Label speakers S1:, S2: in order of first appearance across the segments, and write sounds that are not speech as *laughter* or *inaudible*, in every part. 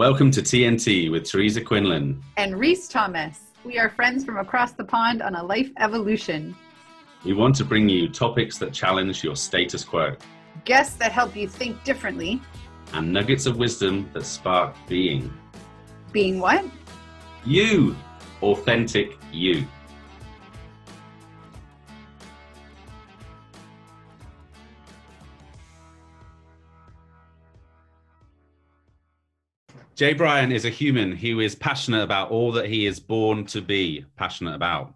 S1: Welcome to TNT with Teresa Quinlan
S2: and Reese Thomas. We are friends from across the pond on a life evolution.
S1: We want to bring you topics that challenge your status quo,
S2: guests that help you think differently,
S1: and nuggets of wisdom that spark being.
S2: Being what?
S1: You, authentic you. Jay Bryan is a human who is passionate about all that he is born to be passionate about.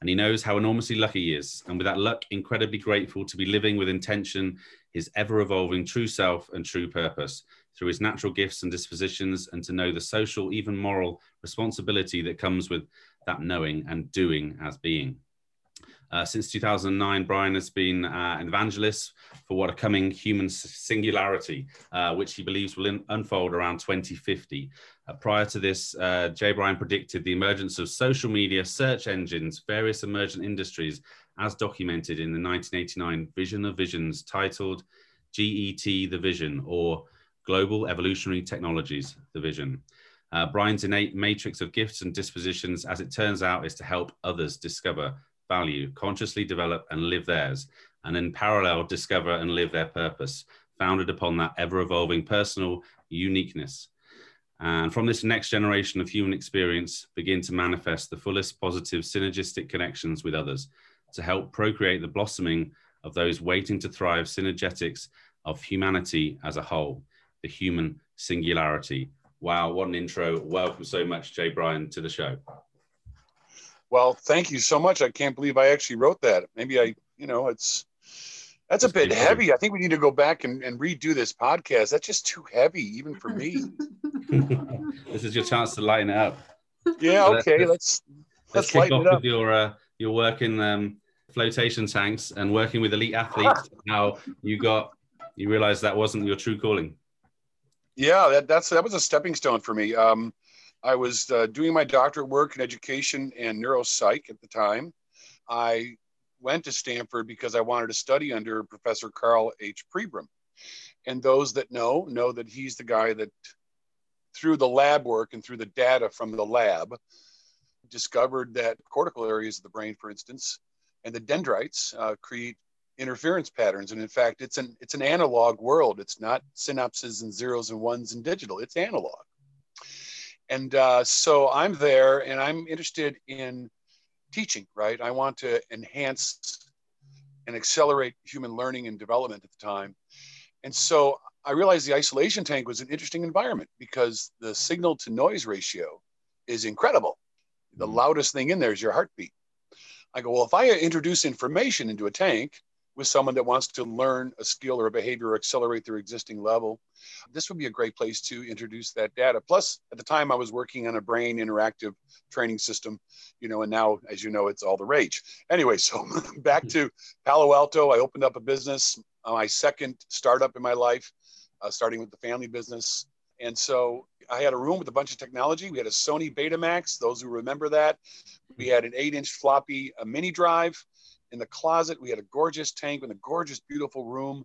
S1: And he knows how enormously lucky he is. And with that luck, incredibly grateful to be living with intention, his ever evolving true self and true purpose through his natural gifts and dispositions, and to know the social, even moral responsibility that comes with that knowing and doing as being. Uh, since 2009, Brian has been uh, an evangelist for what a coming human singularity, uh, which he believes will in- unfold around 2050. Uh, prior to this, uh, Jay Bryan predicted the emergence of social media, search engines, various emergent industries, as documented in the 1989 Vision of Visions titled GET The Vision or Global Evolutionary Technologies The Vision. Uh, Bryan's innate matrix of gifts and dispositions, as it turns out, is to help others discover value, consciously develop and live theirs, and in parallel discover and live their purpose, founded upon that ever evolving personal uniqueness. And from this next generation of human experience, begin to manifest the fullest positive synergistic connections with others to help procreate the blossoming of those waiting to thrive synergetics of humanity as a whole, the human singularity. Wow, what an intro. Welcome so much, Jay Bryan, to the show.
S3: Well, thank you so much. I can't believe I actually wrote that. Maybe I, you know, it's that's a bit heavy. I think we need to go back and, and redo this podcast. That's just too heavy, even for me. *laughs* *laughs*
S1: this is your chance to lighten it up.
S3: Yeah. Okay. Let's
S1: let's, let's kick off with your uh, your work in um, flotation tanks and working with elite athletes. *laughs* how you got you realized that wasn't your true calling.
S3: Yeah, that, that's that was a stepping stone for me. Um, I was uh, doing my doctorate work in education and neuropsych at the time. I went to Stanford because I wanted to study under Professor Karl H. Pribram. And those that know, know that he's the guy that, through the lab work and through the data from the lab, discovered that cortical areas of the brain, for instance, and the dendrites uh, create interference patterns. And in fact, it's an it's an analog world. It's not synapses and zeros and ones and digital. It's analog. And uh, so I'm there and I'm interested in teaching, right? I want to enhance and accelerate human learning and development at the time. And so I realized the isolation tank was an interesting environment because the signal to noise ratio is incredible. The mm-hmm. loudest thing in there is your heartbeat. I go, well, if I introduce information into a tank, with someone that wants to learn a skill or a behavior or accelerate their existing level, this would be a great place to introduce that data. Plus, at the time, I was working on a brain interactive training system, you know, and now, as you know, it's all the rage. Anyway, so *laughs* back to Palo Alto, I opened up a business, uh, my second startup in my life, uh, starting with the family business. And so I had a room with a bunch of technology. We had a Sony Betamax, those who remember that. We had an eight inch floppy mini drive in the closet. We had a gorgeous tank in a gorgeous, beautiful room.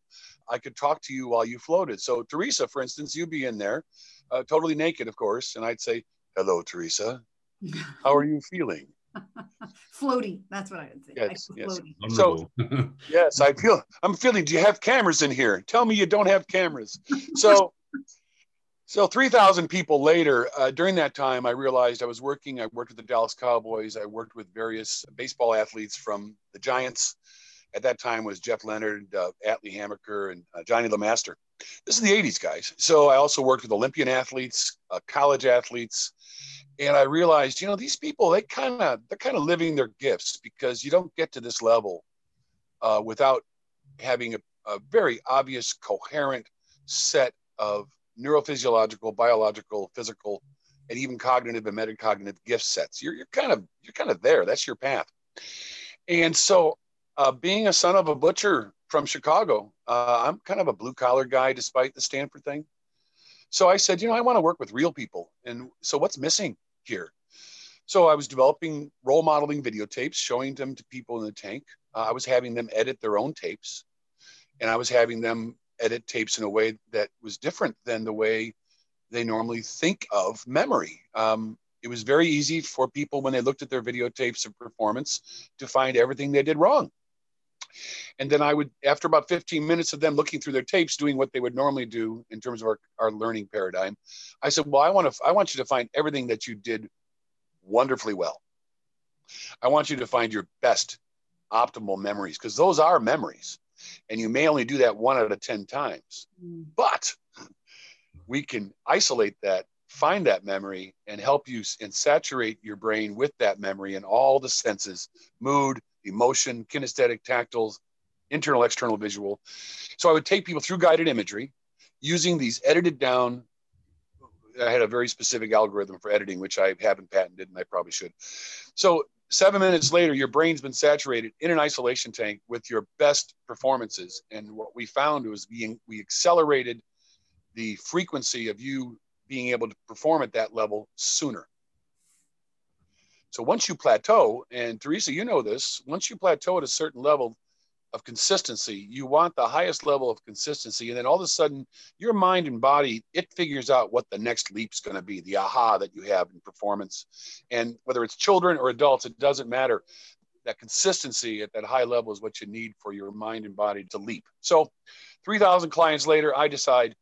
S3: I could talk to you while you floated. So, Teresa, for instance, you'd be in there, uh, totally naked, of course, and I'd say, "Hello, Teresa. How are you feeling?" *laughs*
S2: floaty. That's what I would say.
S3: Yes, yes. So, *laughs* yes, I feel. I'm feeling. Do you have cameras in here? Tell me you don't have cameras. So. So 3,000 people later, uh, during that time, I realized I was working. I worked with the Dallas Cowboys. I worked with various baseball athletes from the Giants. At that time was Jeff Leonard, uh, Atlee Hammaker, and uh, Johnny LeMaster. This is the 80s, guys. So I also worked with Olympian athletes, uh, college athletes, and I realized, you know, these people they kind of they're kind of living their gifts because you don't get to this level uh, without having a, a very obvious, coherent set of neurophysiological, biological, physical, and even cognitive and metacognitive gift sets. You're, you're kind of you're kind of there. That's your path. And so, uh, being a son of a butcher from Chicago, uh, I'm kind of a blue collar guy, despite the Stanford thing. So I said, you know, I want to work with real people. And so, what's missing here? So I was developing role modeling videotapes, showing them to people in the tank. Uh, I was having them edit their own tapes, and I was having them edit tapes in a way that was different than the way they normally think of memory. Um, it was very easy for people when they looked at their videotapes of performance to find everything they did wrong. And then I would, after about 15 minutes of them looking through their tapes, doing what they would normally do in terms of our, our learning paradigm, I said, Well, I want to I want you to find everything that you did wonderfully well. I want you to find your best optimal memories because those are memories. And you may only do that one out of 10 times. Mm. But we can isolate that, find that memory, and help you and saturate your brain with that memory and all the senses mood, emotion, kinesthetic, tactile, internal, external, visual. So I would take people through guided imagery using these edited down. I had a very specific algorithm for editing, which I haven't patented and I probably should. So seven minutes later, your brain's been saturated in an isolation tank with your best performances. And what we found was being we accelerated the frequency of you being able to perform at that level sooner. So once you plateau, and Teresa, you know this, once you plateau at a certain level of consistency, you want the highest level of consistency. And then all of a sudden, your mind and body, it figures out what the next leap's going to be, the aha that you have in performance. And whether it's children or adults, it doesn't matter. That consistency at that high level is what you need for your mind and body to leap. So 3,000 clients later, I decide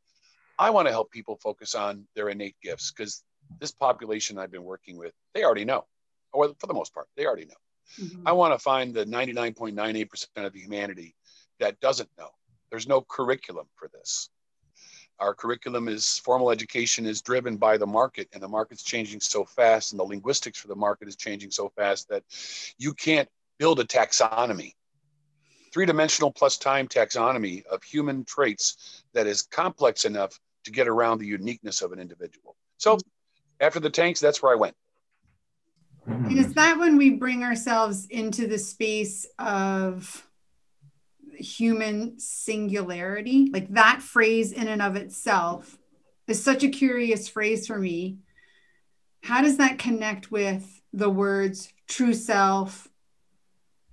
S3: I want to help people focus on their innate gifts because this population I've been working with, they already know or for the most part, they already know. Mm-hmm. I want to find the 99.98% of humanity that doesn't know. There's no curriculum for this. Our curriculum is formal education is driven by the market, and the market's changing so fast, and the linguistics for the market is changing so fast that you can't build a taxonomy, three dimensional plus time taxonomy of human traits that is complex enough to get around the uniqueness of an individual. So after the tanks, that's where I went. Mm-hmm.
S2: And is that when we bring ourselves into the space of human singularity? Like that phrase in and of itself is such a curious phrase for me. How does that connect with the words true self,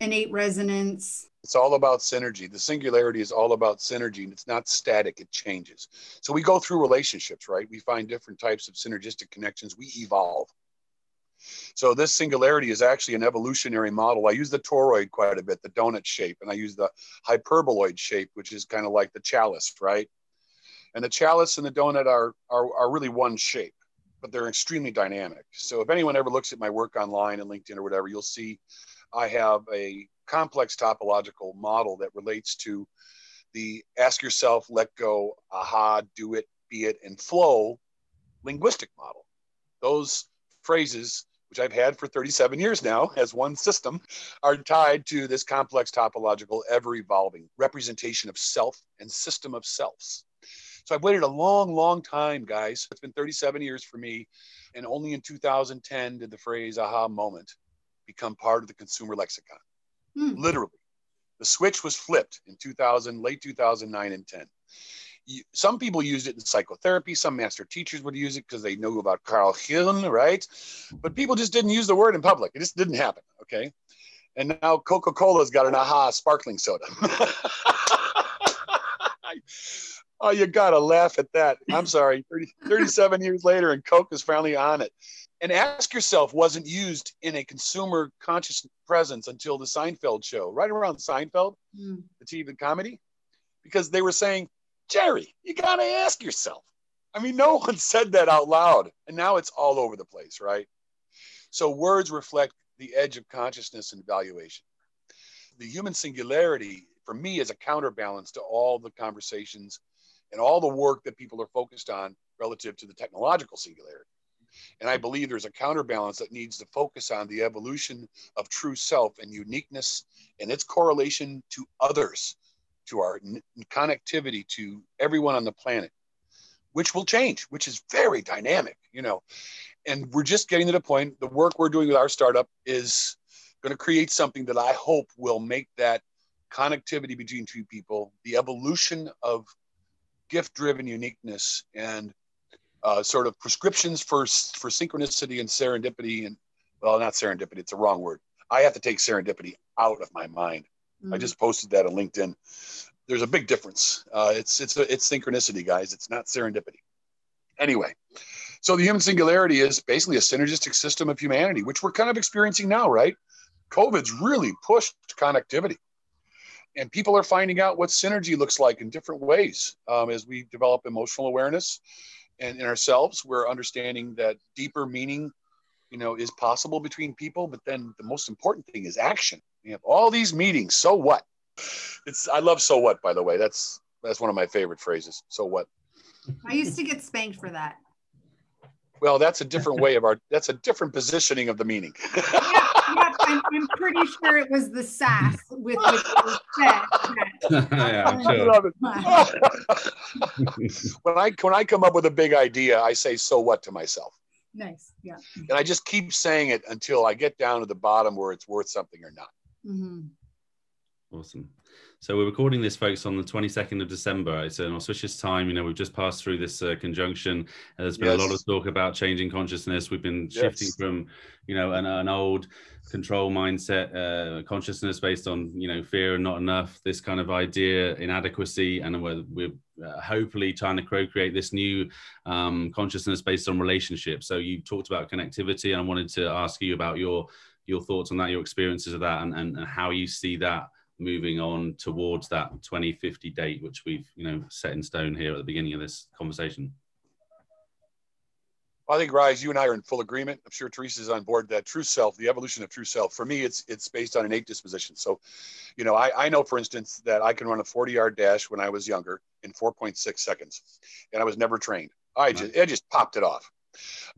S2: innate resonance?
S3: It's all about synergy. The singularity is all about synergy and it's not static, it changes. So we go through relationships, right? We find different types of synergistic connections, we evolve. So this singularity is actually an evolutionary model. I use the toroid quite a bit, the donut shape, and I use the hyperboloid shape, which is kind of like the chalice, right? And the chalice and the donut are, are, are really one shape, but they're extremely dynamic. So if anyone ever looks at my work online and LinkedIn or whatever, you'll see I have a complex topological model that relates to the ask yourself, let go, aha, do it, be it, and flow linguistic model. Those phrases which I've had for 37 years now as one system, are tied to this complex topological, ever evolving representation of self and system of selves. So I've waited a long, long time, guys. It's been 37 years for me. And only in 2010 did the phrase aha moment become part of the consumer lexicon. Hmm. Literally. The switch was flipped in 2000, late 2009 and 10 some people used it in psychotherapy. Some master teachers would use it because they knew about Carl Jung, right? But people just didn't use the word in public. It just didn't happen. Okay. And now Coca Cola's got an aha sparkling soda. *laughs* oh, you got to laugh at that. I'm sorry. 30, 37 years later, and Coke is finally on it. And Ask Yourself wasn't used in a consumer conscious presence until the Seinfeld show, right around Seinfeld, mm. the TV comedy, because they were saying, Jerry, you got to ask yourself. I mean, no *laughs* one said that out loud. And now it's all over the place, right? So words reflect the edge of consciousness and evaluation. The human singularity, for me, is a counterbalance to all the conversations and all the work that people are focused on relative to the technological singularity. And I believe there's a counterbalance that needs to focus on the evolution of true self and uniqueness and its correlation to others to our connectivity to everyone on the planet, which will change, which is very dynamic, you know. And we're just getting to the point, the work we're doing with our startup is going to create something that I hope will make that connectivity between two people, the evolution of gift driven uniqueness and uh, sort of prescriptions for, for synchronicity and serendipity and well, not serendipity, it's a wrong word. I have to take serendipity out of my mind Mm-hmm. I just posted that on LinkedIn. There's a big difference. Uh, it's it's a, it's synchronicity, guys. It's not serendipity. Anyway, so the human singularity is basically a synergistic system of humanity, which we're kind of experiencing now, right? COVID's really pushed connectivity. And people are finding out what synergy looks like in different ways um, as we develop emotional awareness and in ourselves. We're understanding that deeper meaning, you know, is possible between people. But then the most important thing is action. We have all these meetings. So what? It's I love so what. By the way, that's that's one of my favorite phrases. So what?
S2: I used to get spanked for that.
S3: Well, that's a different way of our. That's a different positioning of the meaning. *laughs*
S2: yeah, yeah I'm, I'm, pretty sure it was the sass with which it was said. yeah, I'm
S3: sure. *laughs* when I when I come up with a big idea, I say "so what" to myself.
S2: Nice, yeah.
S3: And I just keep saying it until I get down to the bottom where it's worth something or not.
S2: Mm-hmm.
S1: Awesome. So we're recording this, folks, on the 22nd of December. It's an auspicious time. You know, we've just passed through this uh, conjunction. There's been yes. a lot of talk about changing consciousness. We've been shifting yes. from, you know, an, an old control mindset, uh, consciousness based on, you know, fear and not enough, this kind of idea, inadequacy, and we're, we're uh, hopefully trying to co-create this new um, consciousness based on relationships. So you talked about connectivity, and I wanted to ask you about your your thoughts on that, your experiences of that, and, and, and how you see that moving on towards that 2050 date, which we've you know set in stone here at the beginning of this conversation?
S3: I think Rise, you and I are in full agreement. I'm sure Teresa's on board that true self, the evolution of true self. For me, it's it's based on innate disposition. So, you know, I, I know, for instance, that I can run a 40 yard dash when I was younger in 4.6 seconds, and I was never trained. I just I just popped it off.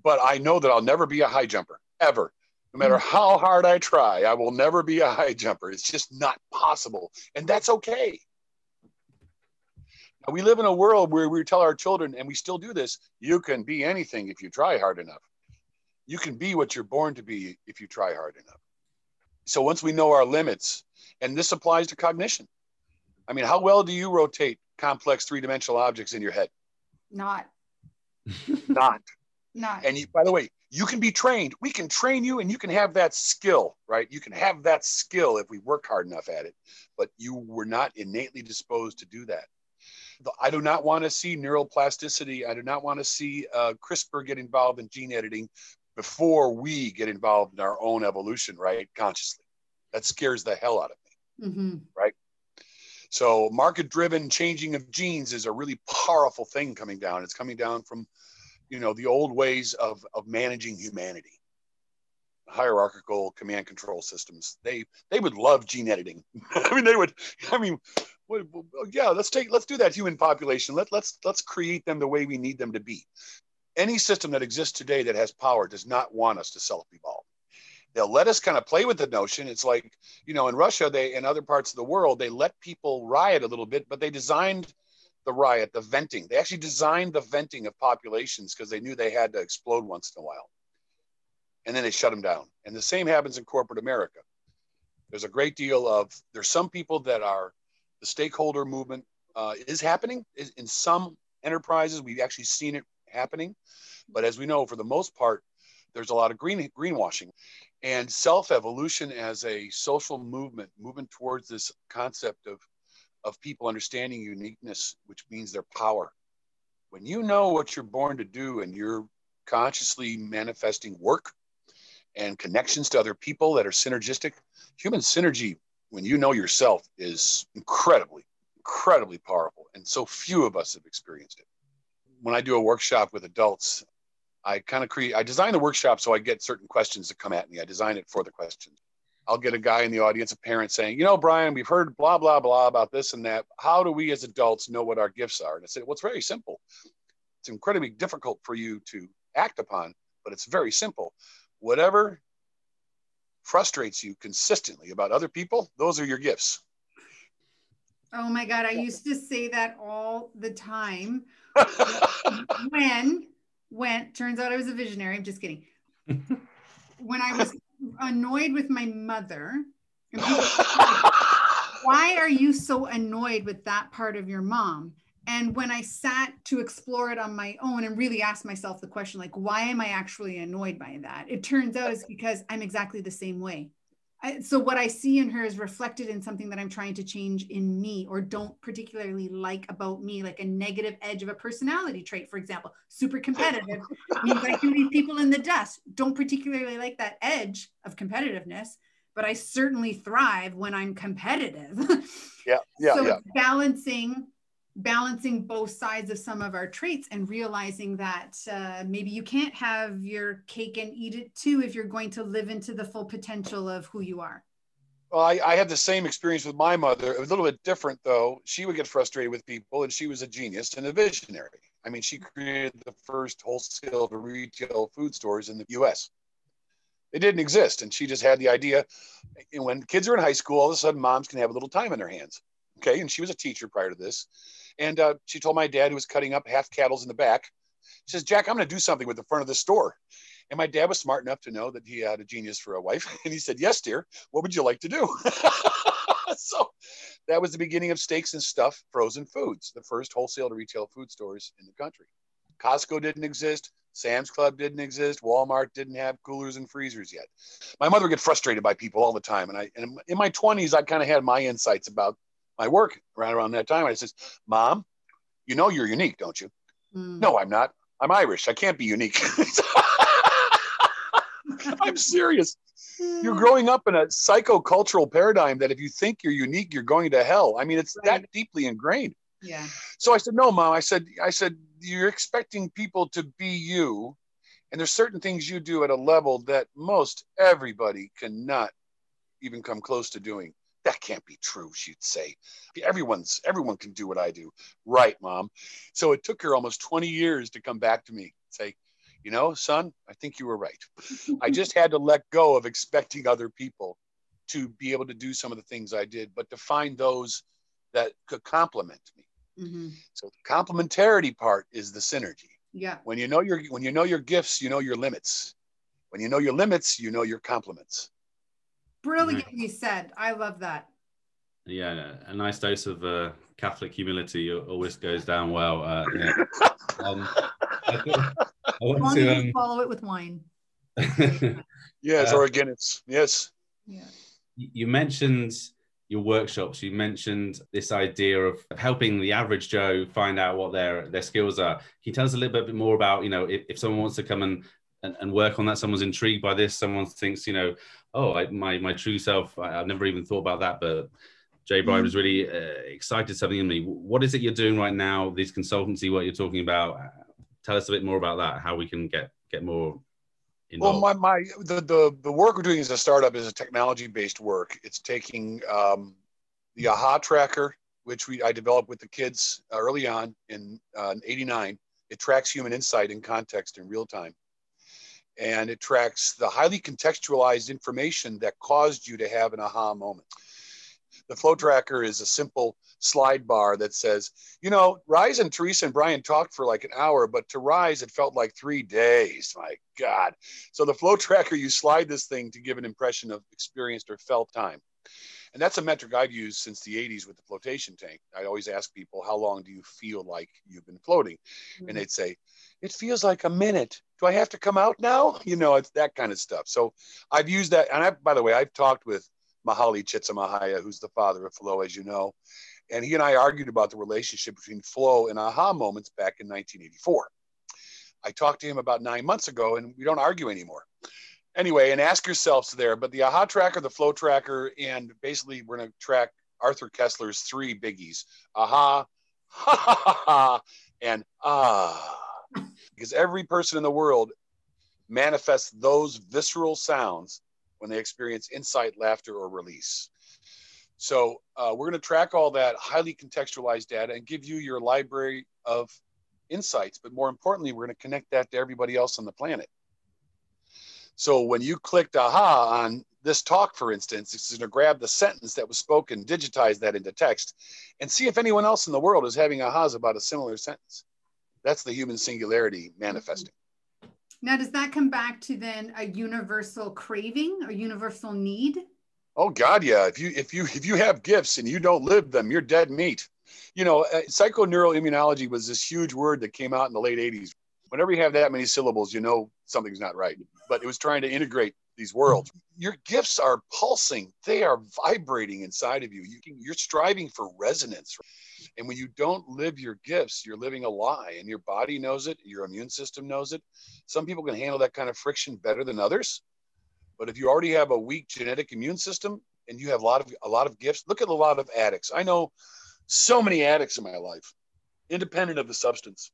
S3: But I know that I'll never be a high jumper ever. No matter mm-hmm. how hard I try, I will never be a high jumper. It's just not possible. And that's okay. Now, we live in a world where we tell our children, and we still do this you can be anything if you try hard enough. You can be what you're born to be if you try hard enough. So once we know our limits, and this applies to cognition. I mean, how well do you rotate complex three dimensional objects in your head?
S2: Not.
S3: Not.
S2: Not.
S3: And you, by the way, you can be trained. We can train you and you can have that skill, right? You can have that skill if we work hard enough at it, but you were not innately disposed to do that. I do not want to see neuroplasticity. I do not want to see uh, CRISPR get involved in gene editing before we get involved in our own evolution, right? Consciously. That scares the hell out of
S2: me, mm-hmm.
S3: right? So, market driven changing of genes is a really powerful thing coming down. It's coming down from you know the old ways of of managing humanity. Hierarchical command control systems. They they would love gene editing. *laughs* I mean they would i mean yeah let's take let's do that human population. Let, let's let's create them the way we need them to be. Any system that exists today that has power does not want us to self-evolve. They'll let us kind of play with the notion. It's like you know in russia they in other parts of the world they let people riot a little bit but they designed the riot, the venting. They actually designed the venting of populations because they knew they had to explode once in a while. And then they shut them down. And the same happens in corporate America. There's a great deal of, there's some people that are, the stakeholder movement uh, is happening. In some enterprises, we've actually seen it happening. But as we know, for the most part, there's a lot of green greenwashing and self-evolution as a social movement, movement towards this concept of of people understanding uniqueness, which means their power. When you know what you're born to do and you're consciously manifesting work and connections to other people that are synergistic, human synergy, when you know yourself, is incredibly, incredibly powerful. And so few of us have experienced it. When I do a workshop with adults, I kind of create, I design the workshop so I get certain questions that come at me. I design it for the questions. I'll get a guy in the audience, a parent saying, you know, Brian, we've heard blah, blah, blah about this and that. How do we as adults know what our gifts are? And I said, well, it's very simple. It's incredibly difficult for you to act upon, but it's very simple. Whatever frustrates you consistently about other people, those are your gifts.
S2: Oh my God. I used to say that all the time. *laughs* when, when, turns out I was a visionary. I'm just kidding. *laughs* when I was annoyed with my mother. *laughs* Why are you so annoyed with that part of your mom? And when I sat to explore it on my own and really ask myself the question, like, why am I actually annoyed by that? It turns out it's because I'm exactly the same way. I, so what I see in her is reflected in something that I'm trying to change in me or don't particularly like about me, like a negative edge of a personality trait, for example. Super competitive *laughs* means I can leave people in the dust. Don't particularly like that edge of competitiveness, but I certainly thrive when I'm competitive.
S3: Yeah, yeah, *laughs*
S2: so
S3: yeah.
S2: balancing balancing both sides of some of our traits and realizing that uh, maybe you can't have your cake and eat it too if you're going to live into the full potential of who you are.
S3: Well, I, I had the same experience with my mother. A little bit different, though. She would get frustrated with people, and she was a genius and a visionary. I mean, she created the first wholesale to retail food stores in the U.S. It didn't exist, and she just had the idea. And when kids are in high school, all of a sudden, moms can have a little time in their hands. Okay, and she was a teacher prior to this, and uh, she told my dad, who was cutting up half cattle's in the back, she says, "Jack, I'm going to do something with the front of the store." And my dad was smart enough to know that he had a genius for a wife. *laughs* And he said, Yes, dear. What would you like to do? *laughs* so that was the beginning of Steaks and Stuff Frozen Foods, the first wholesale to retail food stores in the country. Costco didn't exist. Sam's Club didn't exist. Walmart didn't have coolers and freezers yet. My mother would get frustrated by people all the time. And I, and in my 20s, I kind of had my insights about my work right around that time. I says, Mom, you know you're unique, don't you?
S2: Mm.
S3: No, I'm not. I'm Irish. I can't be unique. *laughs* I'm serious. You're growing up in a psychocultural paradigm that if you think you're unique, you're going to hell. I mean, it's
S2: Right.
S3: that deeply ingrained.
S2: Yeah.
S3: So I said, no, mom. I said, I said, you're expecting people to be you. And there's certain things you do at a level that most everybody cannot even come close to doing. That can't be true, she'd say. Everyone's everyone can do what I do. Right, mom. So it took her almost 20 years to come back to me, say, you know, son, I think you were right. I just had to let go of expecting other people to be able to do some of the things I did, but to find those that could complement me.
S2: Mhm.
S3: So the complementarity part is the synergy.
S2: Yeah.
S3: When you know your when you know your gifts, you know your limits. When you know your limits, you know your complements.
S2: Brilliantly said. I love that.
S1: Yeah, a nice dose of uh, Catholic humility always goes down well. Uh, *laughs* yeah. um, I, thought- I want to.
S2: you follow it with wine. *laughs*
S1: Um,
S3: Yes,
S1: Uh,
S3: or again, it's yes.
S2: Yeah.
S1: you mentioned your workshops. You mentioned this idea of helping the average Joe find out what their their skills are. Can you tell us a little bit more about, you know, if, if someone wants to come and, and and work on that, someone's intrigued by this, someone thinks, you know, oh, I, my my true self, I, I've never even thought about that, but Jay Bryan was really uh, excited something in me. What is it you're doing right now? These consultancy, what you're talking about? Uh, Tell us a bit more about that. How we can get get more involved.
S3: Well, my, my the, the the work we're doing as a startup is a technology based work. It's taking um, the AHA tracker, which we I developed with the kids uh, early on in uh, '89. It tracks human insight in context in real time, and it tracks the highly contextualized information that caused you to have an aha moment. The flow tracker is a simple slide bar that says, you know, Rise and Teresa and Brian talked for like an hour, but to Rise, it felt like three days. My God. So the flow tracker, you slide this thing to give an impression of experienced or felt time. And that's a metric I've used since the 80s with the flotation tank. I always ask people, how long do you feel like you've been floating? And mm-hmm. they'd say, it feels like a minute. Do I have to come out now? *laughs* You know, it's that kind of stuff. So I've used that. And I, by the way, I've talked with Mihaly Csikszentmihalyi, who's the father of flow, as you know. And he and I argued about the relationship between flow and aha moments back in 1984. I talked to him about nine months ago, and we don't argue anymore. Anyway, and ask yourselves there, but the aha tracker, the flow tracker, and basically we're going to track Arthur Koestler's three biggies aha, ha ha ha, ha and ah. Because every person in the world manifests those visceral sounds when they experience insight, laughter, or release. So uh, we're going to track all that highly contextualized data and give you your library of insights. But more importantly, we're going to connect that to everybody else on the planet. So when you clicked aha on this talk, for instance, it's going to grab the sentence that was spoken, digitize that into text, and see if anyone else in the world is having ahas about a similar sentence. That's the human singularity manifesting.
S2: Now, does that come back to then a universal craving or universal need?
S3: Oh God, yeah. If you if you if you have gifts and you don't live them, you're dead meat. You know, uh, psychoneuroimmunology was this huge word that came out in the late '80s. Whenever you have that many syllables, you know something's not right. But it was trying to integrate these worlds. Your gifts are pulsing, they are vibrating inside of you. you can, you're striving for resonance. And when you don't live your gifts, you're living a lie, and your body knows it, your immune system knows it. Some people can handle that kind of friction better than others. But if you already have a weak genetic immune system and you have a lot of a lot of gifts, look at a lot of addicts. I know so many addicts in my life, independent of the substance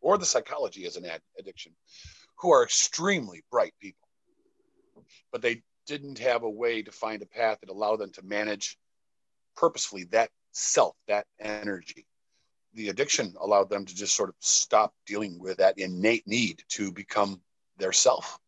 S3: or the psychology as an ad- addiction, who are extremely bright people but they didn't have a way to find a path that allowed them to manage purposefully that self, that energy. The addiction allowed them to just sort of stop dealing with that innate need to become their self.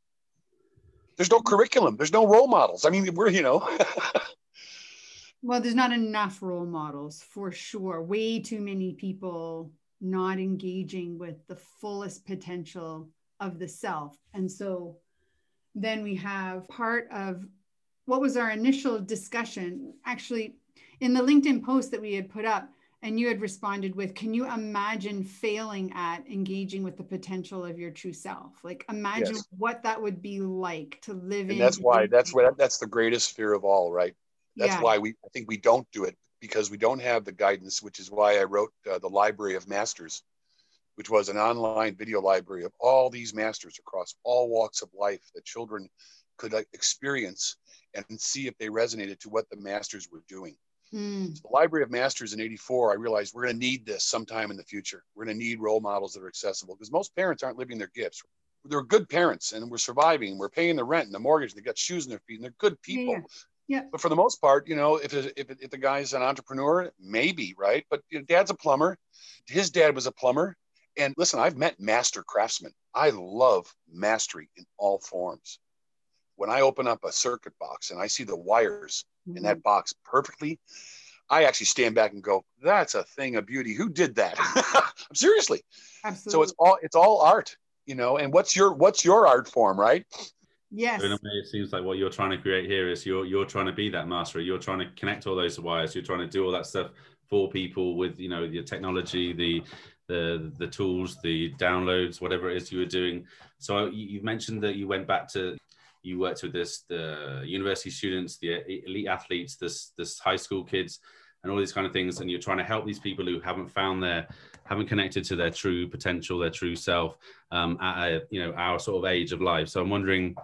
S3: There's no curriculum, there's no role models. I mean, we're, you know. *laughs*
S2: well, there's not enough role models for sure. Way too many people not engaging with the fullest potential of the self. And so then we have part of what was our initial discussion actually in the LinkedIn post that we had put up and you had responded with can you imagine failing at engaging with the potential of your true self like imagine yes. what that would be like to live
S3: and
S2: in
S3: that's why that's what that's the greatest fear of all right that's yeah. why we i think we don't do it because we don't have the guidance which is why i wrote uh, the library of masters which was an online video library of all these masters across all walks of life that children could uh, experience and see if they resonated to what the masters were doing. Mm. So the Library of Masters in 84, I realized we're going to need this sometime in the future. We're going to need role models that are accessible because most parents aren't living their gifts. They're good parents and we're surviving. We're paying the rent and the mortgage. They got shoes in their feet and they're good people. Yeah. Yeah. But for the most part, you know, if, if, if the guy's an entrepreneur, maybe, right? But you know, dad's a plumber. His dad was a plumber. And listen, I've met master craftsmen. I love mastery in all forms. When I open up a circuit box and I see the wires mm-hmm. in that mm-hmm. box perfectly, I actually stand back and go, "That's a thing of beauty. Who did that?" *laughs* Seriously. Absolutely. So it's all it's all art, you know. And what's your what's your art form, right?
S2: Yes.
S1: in a way, it seems like what you're trying to create here is you're you're trying to be that master. You're trying to connect all those wires. You're trying to do all that stuff for people with you know your technology, the the the tools, the downloads, whatever it is you were doing. So you, mentioned that you went back to you worked with this the university students, the elite athletes, this this high school kids, and all these kind of things, and you're trying to help these people who haven't found their haven't connected to their true potential, their true self um, at a, you know our sort of age of life. So I'm wondering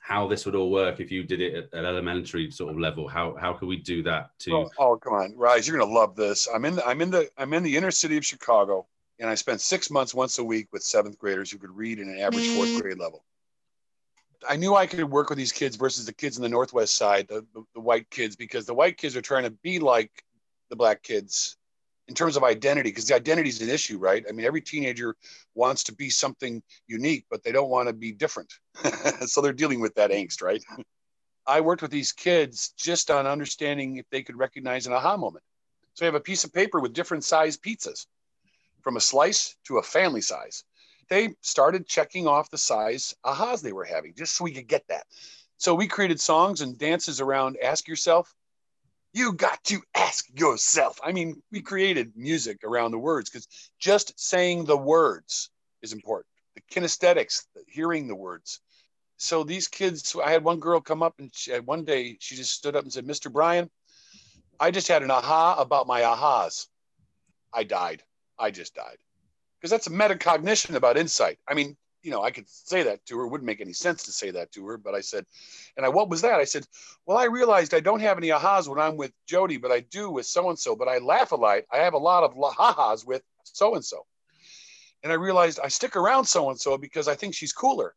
S1: how this would all work if you did it at an elementary sort of level. How how could we do that to?
S3: Oh, oh come on, Rise! You're gonna love this. I'm in the I'm in the I'm in the inner city of Chicago and I spent six months once a week with seventh graders who could read in an average fourth mm. grade level. I knew I could work with these kids versus the kids in the Northwest side, the, the, the, white kids, because the white kids are trying to be like the black kids in terms of identity, because the identity is an issue, right? I mean, every teenager wants to be something unique, but they don't want to be different. *laughs* so they're dealing with that angst, right? I worked with these kids just on understanding if they could recognize an aha moment. So I have a piece of paper with different size pizzas from a slice to a family size. They started checking off the size ahas they were having just so we could get that. So we created songs and dances around Ask Yourself. You got to ask yourself. I mean, we created music around the words because just saying the words is important. The kinesthetics, the hearing the words. So these kids, I had one girl come up and she, uh, one day she just stood up and said, Mr. Brian, I just had an aha about my ahas. I died. I just died. Because that's a metacognition about insight. I mean, you know, I could say that to her. It wouldn't make any sense to say that to her, but I said, and I, what was that? I said, well, I realized I don't have any ahas when I'm with Jody, but I do with so and so. But I laugh a lot. I have a lot of ha-has with so and so. And I realized I stick around so and so because I think she's cooler.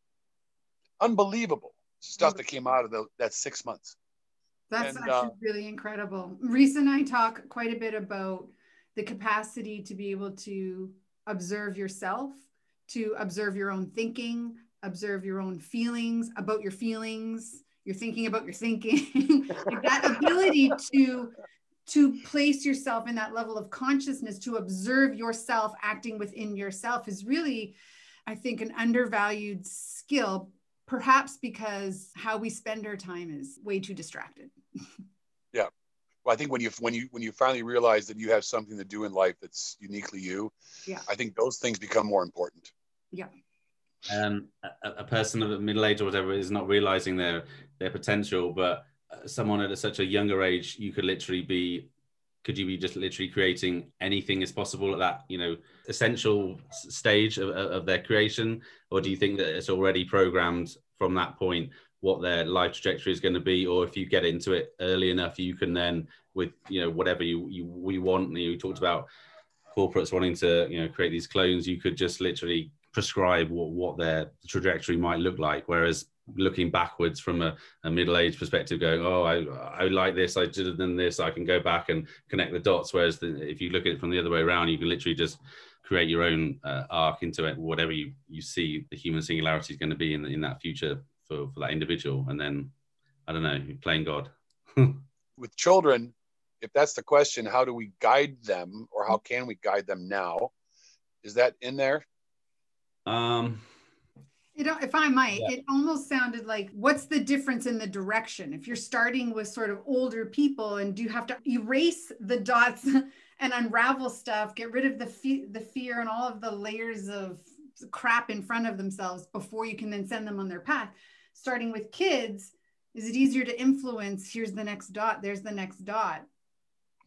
S3: Unbelievable stuff that came out of the, that six months.
S2: That's and, actually uh, really incredible. Reese and I talk quite a bit about the capacity to be able to observe yourself, to observe your own thinking, observe your own feelings about your feelings, you're thinking about your thinking, *laughs* like that ability to to place yourself in that level of consciousness to observe yourself acting within yourself is really i think an undervalued skill perhaps because how we spend our time is way too distracted. *laughs*
S3: Yeah well, I think when you when you when you finally realize that you have something to do in life that's uniquely you, yeah, I think those things become more important.
S2: Yeah.
S1: um, a, a, person of middle age or whatever is not realizing their their potential, but uh, someone at a, such a younger age, you could literally be, could you be just literally creating anything is possible at that, you know, essential stage of, of their creation, or do you think that it's already programmed from that point? What their life trajectory is going to be or if you get into it early enough you can then with you know whatever you you we want you talked about corporates wanting to you know create these clones you could just literally prescribe what, what their trajectory might look like. Whereas looking backwards from a, a middle-aged perspective, going, oh, I, I like this, I did than this, I can go back and connect the dots. Whereas the, if you look at it from the other way around, you can literally just create your own uh, arc into it, whatever you, you see the human singularity is going to be in, in that future for, for that individual. And then, I don't know, playing God. *laughs*
S3: With children, if that's the question, how do we guide them or how can we guide them now? Is that in there?
S1: Um,
S2: you know, if I might, yeah. it almost sounded like what's the difference in the direction? If you're starting with sort of older people and do you have to erase the dots *laughs* and unravel stuff, get rid of the fe- the fear and all of the layers of crap in front of themselves before you can then send them on their path. Starting with kids, is it easier to influence? Here's the next dot, there's the next dot.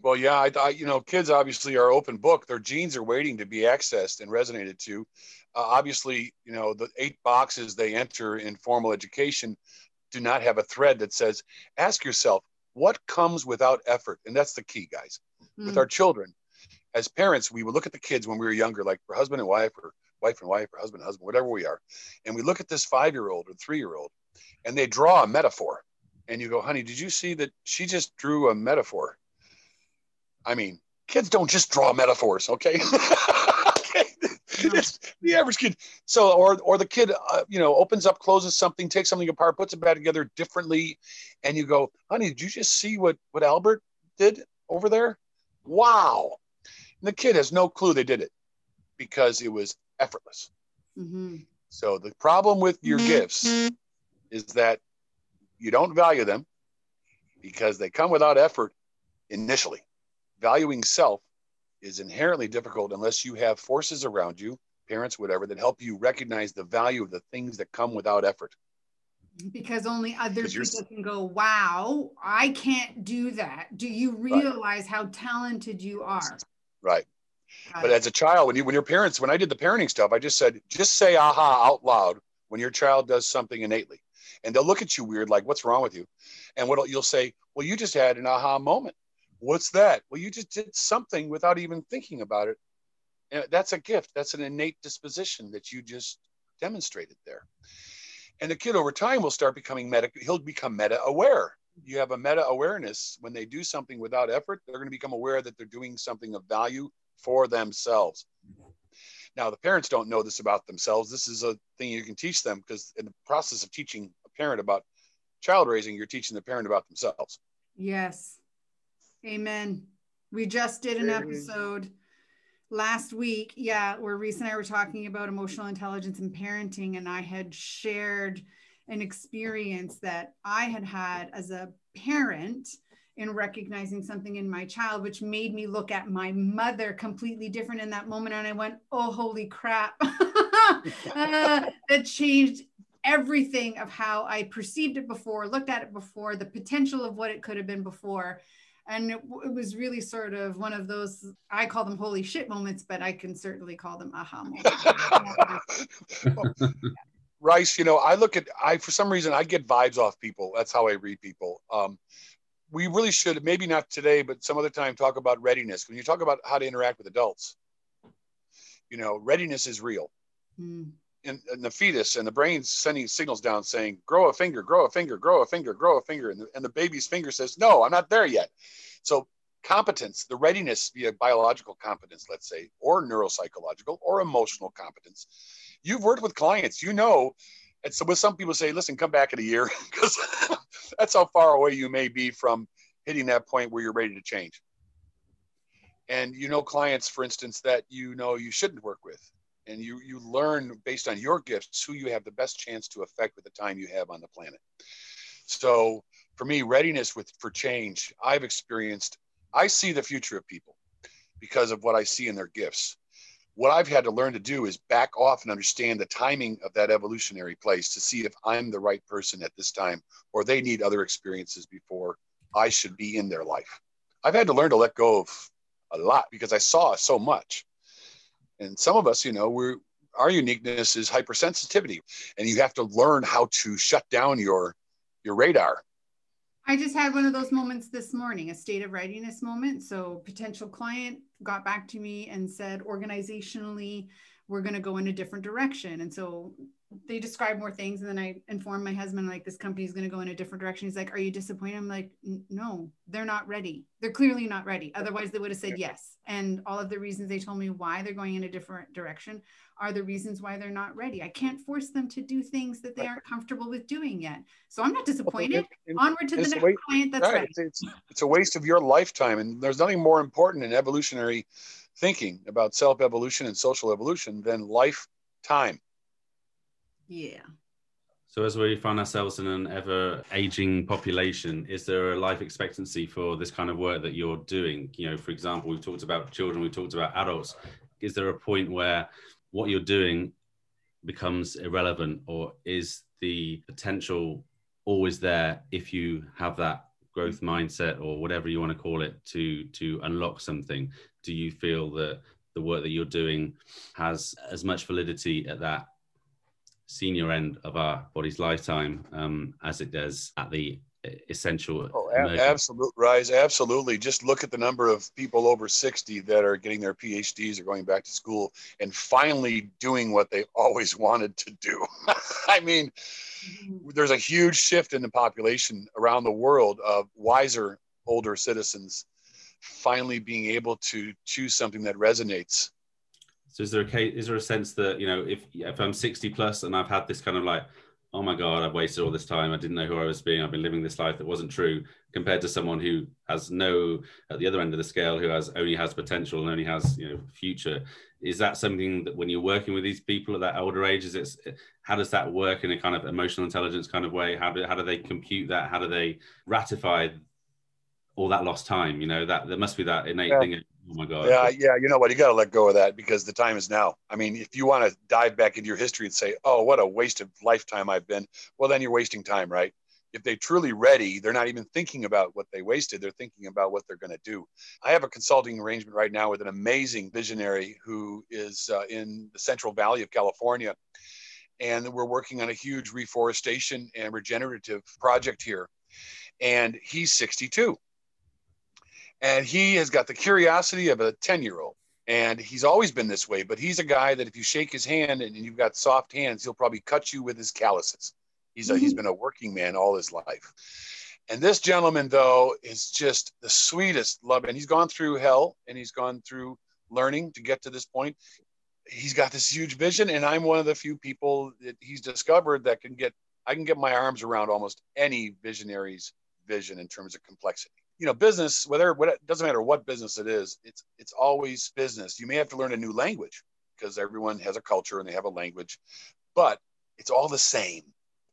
S3: Well, yeah, I, I, you know, kids obviously are open book. Their genes are waiting to be accessed and resonated to. Uh, obviously, you know, the eight boxes they enter in formal education do not have a thread that says, ask yourself, what comes without effort? And that's the key, guys. Mm-hmm. With our children, as parents, we would look at the kids when we were younger, like for husband and wife, or wife and wife, or husband and husband, whatever we are. And we look at this five year old or three year old, and they draw a metaphor. And you go, honey, did you see that she just drew a metaphor? I mean, kids don't just draw metaphors, okay? *laughs* okay. It's *laughs* the average kid. So, or or the kid, uh, you know, opens up, closes something, takes something apart, puts it back together differently, and you go, "Honey, did you just see what what Albert did over there? Wow!" And the kid has no clue they did it because it was effortless. Mm-hmm. So the problem with your mm-hmm. gifts is that you don't value them because they come without effort initially valuing self is inherently difficult unless you have forces around you, parents, whatever, that help you recognize the value of the things that come without effort.
S2: Because only other people can go, wow, I can't do that. Do you realize right. how talented you are?
S3: Right. Got but it. as a child, when you when your parents, when I did the parenting stuff, I just said, just say aha out loud when your child does something innately. And they'll look at you weird, like, what's wrong with you? And what you'll say, well, you just had an aha moment. What's that? Well, you just did something without even thinking about it. And that's a gift. That's an innate disposition that you just demonstrated there. And the kid over time will start becoming meta, he'll become meta aware. You have a meta awareness when they do something without effort, they're going to become aware that they're doing something of value for themselves. Now, the parents don't know this about themselves. This is a thing you can teach them because in the process of teaching parent about child raising, you're teaching the parent about themselves.
S2: Yes. Amen. We just did an episode last week. Yeah, where Reese and I were talking about emotional intelligence and parenting, and I had shared an experience that I had had as a parent in recognizing something in my child, which made me look at my mother completely different in that moment. And I went, oh, holy crap. *laughs* uh, that changed everything of how I perceived it before, looked at it before, the potential of what it could have been before. And it, it, was really sort of one of those i call them holy shit moments but i can certainly call them aha
S3: moments. *laughs* Rice you know i look at i for some reason i get vibes off people. That's how i read people. Um, we really should maybe not today but some other time talk about readiness. When you talk about how to interact with adults you know readiness is real. Mm in, in, the fetus and the brain's sending signals down saying, grow a finger, grow a finger, grow a finger, grow a finger. And the, and the baby's finger says, no, I'm not there yet. So competence, the readiness via biological competence, let's say, or neuropsychological or emotional competence. You've worked with clients, you know, and so with some people say, listen, come back in a year *laughs* because that's how far away you may be from hitting that point where you're ready to change. And you know clients, for instance, that you know you shouldn't work with and you you learn based on your gifts who you have the best chance to affect with the time you have on the planet so for me readiness with for change i've experienced i see the future of people because of what i see in their gifts what I've had to learn to do is back off and understand the timing of that evolutionary place to see if I'm the right person at this time or they need other experiences before I should be in their life. I've had to learn to let go of a lot because I saw so much. And some of us, you know, we're our uniqueness is hypersensitivity and you have to learn how to shut down your your radar
S2: I just had one of those moments this morning, a state of readiness moment. So, potential client got back to me and said, organizationally, we're going to go in a different direction. And so they describe more things. And then I inform my husband, like, this company is going to go in a different direction. He's like, Are you disappointed? I'm like, No, they're not ready. They're clearly not ready. Otherwise, they would have said yes. And all of the reasons they told me why they're going in a different direction are the reasons why they're not ready. I can't force them to do things that they aren't comfortable with doing yet. So I'm not disappointed. Onward to the next waste, client that's right.
S3: right. It's, it's a waste of your lifetime. And there's nothing more important in evolutionary thinking about self evolution and social evolution than lifetime.
S2: Yeah.
S1: So as we find ourselves in an ever aging population, is there a life expectancy for this kind of work that you're doing? You know, for example, we've talked about children, we've talked about adults. Is there a point where what you're doing becomes irrelevant or is the potential always there if you have that growth mindset or whatever you want to call it to to unlock something do you feel that the work that you're doing has as much validity at that senior end of our body's lifetime um, as it does at the essential.
S3: Oh, absolute rise, absolutely. Just look at the number of people over 60 that are getting their PhDs or going back to school and finally doing what they always wanted to do. *laughs* I mean, mm-hmm. there's a huge shift in the population around the world of wiser older citizens finally being able to choose something that resonates.
S1: So is there a case, is there a sense that, you know, if if I'm 60 plus and I've had this kind of like oh my god i've wasted all this time. I didn't know who i was being. I've been living this life that wasn't true compared to someone who has no at the other end of the scale who has only has potential and only has you know future. Is that something that when you're working with these people at that older age is it how does that work in a kind of emotional intelligence kind of way? How do, how do they compute that? How do they ratify all that lost time? You know that there must be that innate yeah. thing Oh my God.
S3: Yeah, yeah. You know what? You got to let go of that because the time is now. I mean, if you want to dive back into your history and say, "Oh, what a waste of lifetime I've been," well, then you're wasting time, right? If they truly ready, they're not even thinking about what they wasted. They're thinking about what they're going to do. I have a consulting arrangement right now with an amazing visionary who is uh, in the Central Valley of California, and we're working on a huge reforestation and regenerative project here. And he's 62 and he has got the curiosity of a 10 year old. And he's always been this way, but he's a guy that if you shake his hand and you've got soft hands, he'll probably cut you with his calluses. He's a, mm-hmm. he's been a working man all his life. And this gentleman, though, is just the sweetest love. And he's gone through hell and he's gone through learning to get to this point. He's got this huge vision, and I'm one of the few people that he's discovered that can get I can get my arms around almost any visionary's vision in terms of complexity you know, business, whether what it doesn't matter what business it is, it's it's always business. You may have to learn a new language because everyone has a culture and they have a language, but it's all the same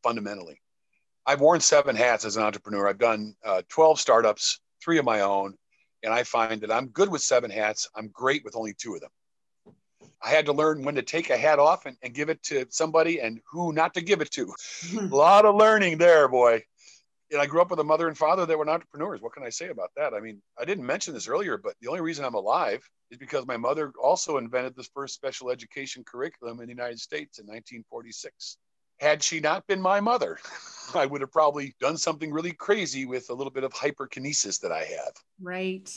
S3: fundamentally. I've worn seven hats as an entrepreneur. I've done uh, 12 startups, three of my own, and I find that I'm good with seven hats. I'm great with only two of them. I had to learn when to take a hat off and, and give it to somebody and who not to give it to. a *laughs* *laughs* lot of learning there, boy I grew up with a mother and father that were entrepreneurs. What can I say about that? I mean, I didn't mention this earlier, but the only reason I'm alive is because my mother also invented the first special education curriculum in the United States in 1946. Had she not been my mother, *laughs* I would have probably done something really crazy with a little bit of hyperkinesis that I have.
S2: Right.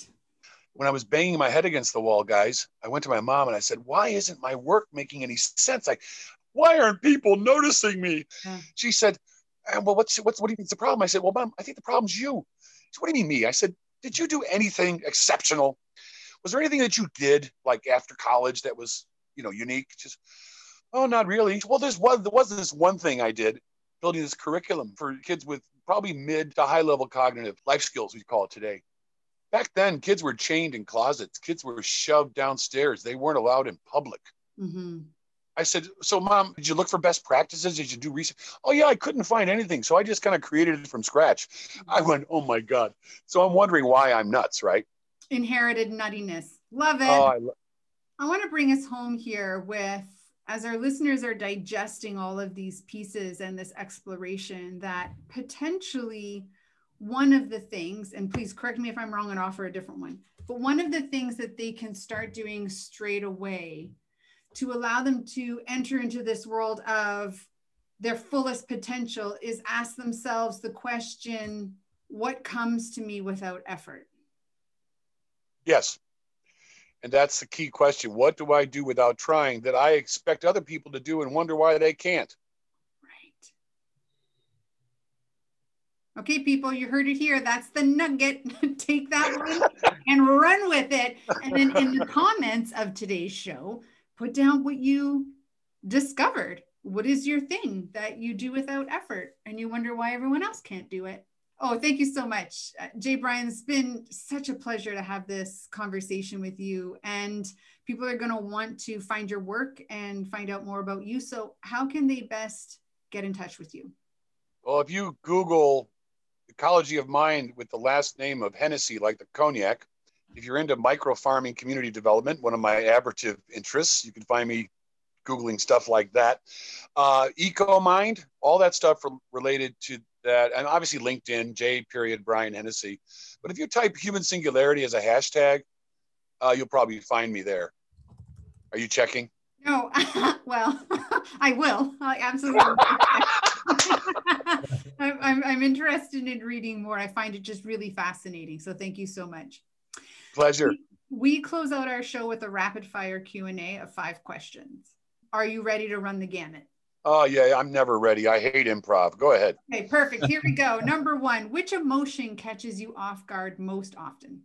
S3: When I was banging my head against the wall, guys, I went to my mom and I said, Why isn't my work making any sense? Like, why aren't people noticing me? Yeah. She said, well, what's, what's, what do you think's the problem? I said, well, mom, I think the problem's you. What do you mean me? I said, did you do anything exceptional? Was there anything that you did like after college that was, you know, unique? Just, oh, not really. Well, there's one, there was this one thing I did building this curriculum for kids with probably mid to high level cognitive life skills, we call it today. Back then, kids were chained in closets. Kids were shoved downstairs. They weren't allowed in public. Mm-hmm. I said, So, mom, did you look for best practices? Did you do research? Oh, yeah, I couldn't find anything. So I just kind of created it from scratch. I mm-hmm. went, Oh my God. So I'm wondering why I'm nuts, right?
S2: Inherited nuttiness. Love it. Oh, I, lo- I want to bring us home here with as our listeners are digesting all of these pieces and this exploration that potentially one of the things, and please correct me if I'm wrong and offer a different one, but one of the things that they can start doing straight away to allow them to enter into this world of their fullest potential is ask themselves the question what comes to me without effort?
S3: Yes. And that's the key question. What do I do without trying that I expect other people to do and wonder why they can't?
S2: Right. Okay, people, you heard it here. That's the nugget. *laughs* Take that one and run with it. And then in the comments of today's show, put down what you discovered. What is your thing that you do without effort and you wonder why everyone else can't do it? Oh, thank you so much. Uh, Jay Brian, it's been such a pleasure to have this conversation with you. And people are going to want to find your work and find out more about you. So, how can they best get in touch with you?
S3: Well, if you Google ecology of mind with the last name of Hennessy, like the cognac, if you're into micro farming community development, one of my aberrative interests, you can find me Googling stuff like that. Uh, EcoMind, all that stuff related to that, and obviously LinkedIn, J period Brian Hennessy. But if you type human singularity as a hashtag, uh, you'll probably find me there. Are you checking?
S2: No, *laughs* well, *laughs* I will. I absolutely. *laughs* I'm, I'm, I'm interested in reading more. I find it just really fascinating. So thank you so much.
S3: Pleasure.
S2: We, close out our show with a rapid fire Q&A of five questions. Are you ready to run the gamut?
S3: Oh, yeah, I'm never ready. I hate improv. Go ahead.
S2: Okay, perfect. Here we go. *laughs* Number one, which emotion catches you off guard most often?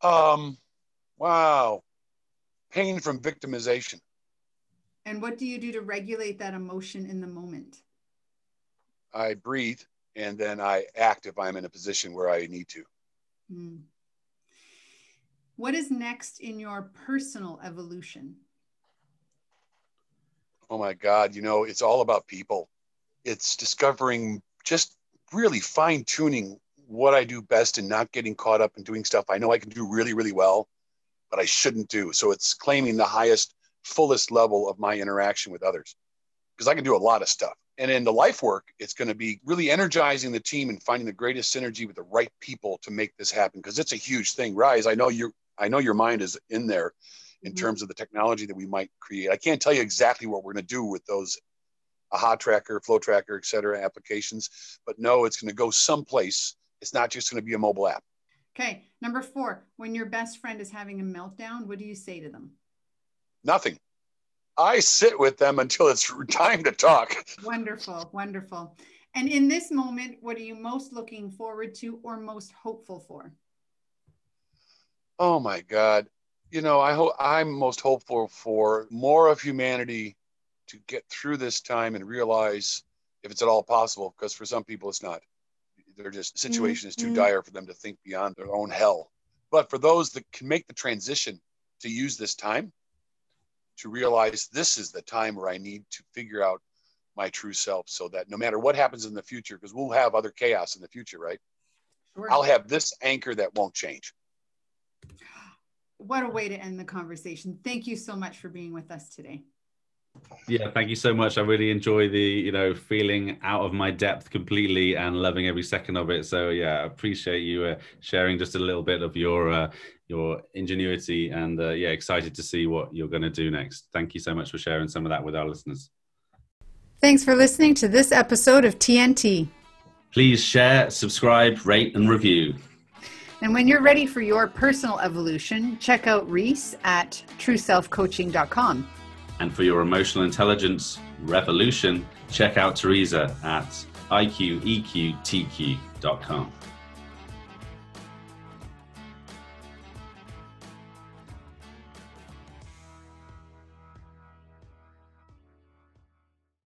S3: Um, wow. Pain from victimization.
S2: And what do you do to regulate that emotion in the moment?
S3: I breathe and then I act if I'm in a position where I need to. Hmm.
S2: What is next in your personal evolution?
S3: oh my God, you know, it's all about people. It's discovering just really fine tuning what I do best and not getting caught up in doing stuff I know I can do really, really well, but I shouldn't do. So it's claiming the highest, fullest level of my interaction with others because I can do a lot of stuff. And in the life work, it's going to be really energizing the team and finding the greatest synergy with the right people to make this happen because it's a huge thing. Reese, I know you I know your mind is in there in mm-hmm. terms of the technology that we might create. I can't tell you exactly what we're going to do with those AHA tracker, flow tracker, et cetera applications, but no, it's going to go someplace. It's not just going to be a mobile app.
S2: Okay. Number four, when your best friend is having a meltdown, what do you say to them?
S3: Nothing. I sit with them until it's *laughs* time to talk.
S2: Wonderful. Wonderful. And in this moment, what are you most looking forward to or most hopeful for?
S3: Oh my God you know, I hope I'm most hopeful for more of humanity to get through this time and realize if it's at all possible, because for some people it's not. They're just situation mm-hmm. is too mm-hmm. dire for them to think beyond their own hell. But for those that can make the transition to use this time to realize this is the time where I need to figure out my true self so that no matter what happens in the future, because we'll have other chaos in the future, right? Sure. I'll have this anchor that won't change
S2: what a way to end the conversation. Thank you so much for being with us today.
S1: Yeah, thank you so much. I really enjoy the, you know, feeling out of my depth completely and loving every second of it. So yeah, I appreciate you uh, sharing just a little bit of your uh, your ingenuity and uh, yeah, excited to see what you're going to do next. Thank you so much for sharing some of that with our listeners.
S2: Thanks for listening to this episode of TNT.
S1: Please share, subscribe, rate, and review.
S2: And when you're ready for your personal evolution, check out Reese at trueselfcoaching.com.
S1: And for your emotional intelligence revolution, check out Teresa at iqeqtq.com.